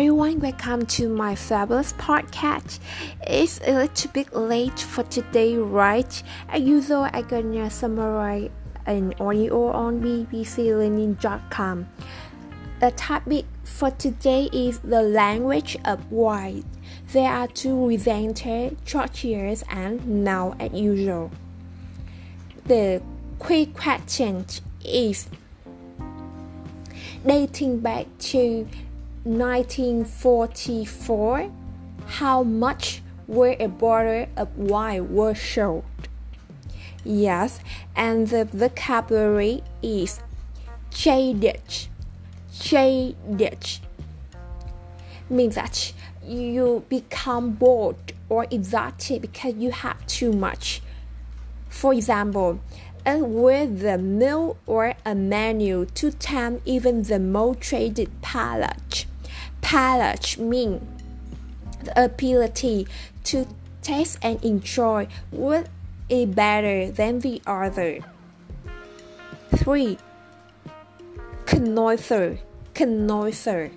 everyone, welcome to my fabulous podcast. It's a little bit late for today, right? As usual, I'm gonna summarize an audio on bbclearning.com. The topic for today is the language of why. There are two presenters, Georgina and now as usual. The quick question is dating back to 1944, how much were a bottle of wine was sold? Yes, and the vocabulary is jaded. Jaded means that you become bored or exhausted because you have too much. For example, and with the meal or a menu to tempt even the most traded palate. Palate means the ability to taste and enjoy what is better than the other. 3. Connoisseur. Connoisseur.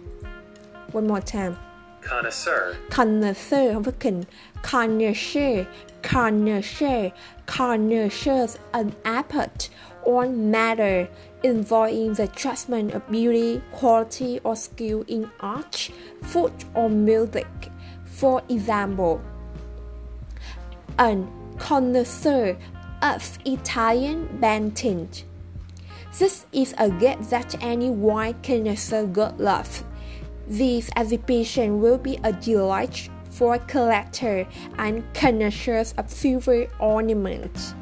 One more time. Connoisseur. Connoisseur phải con. Connoisseur. Connoisseur. Connoisseurs an appetite on matter involving the judgment of beauty, quality, or skill in art, food, or music. For example, an connoisseur of Italian painting. This is a gift that any wine connoisseur would love. This exhibition will be a delight for collectors and connoisseurs of silver ornaments.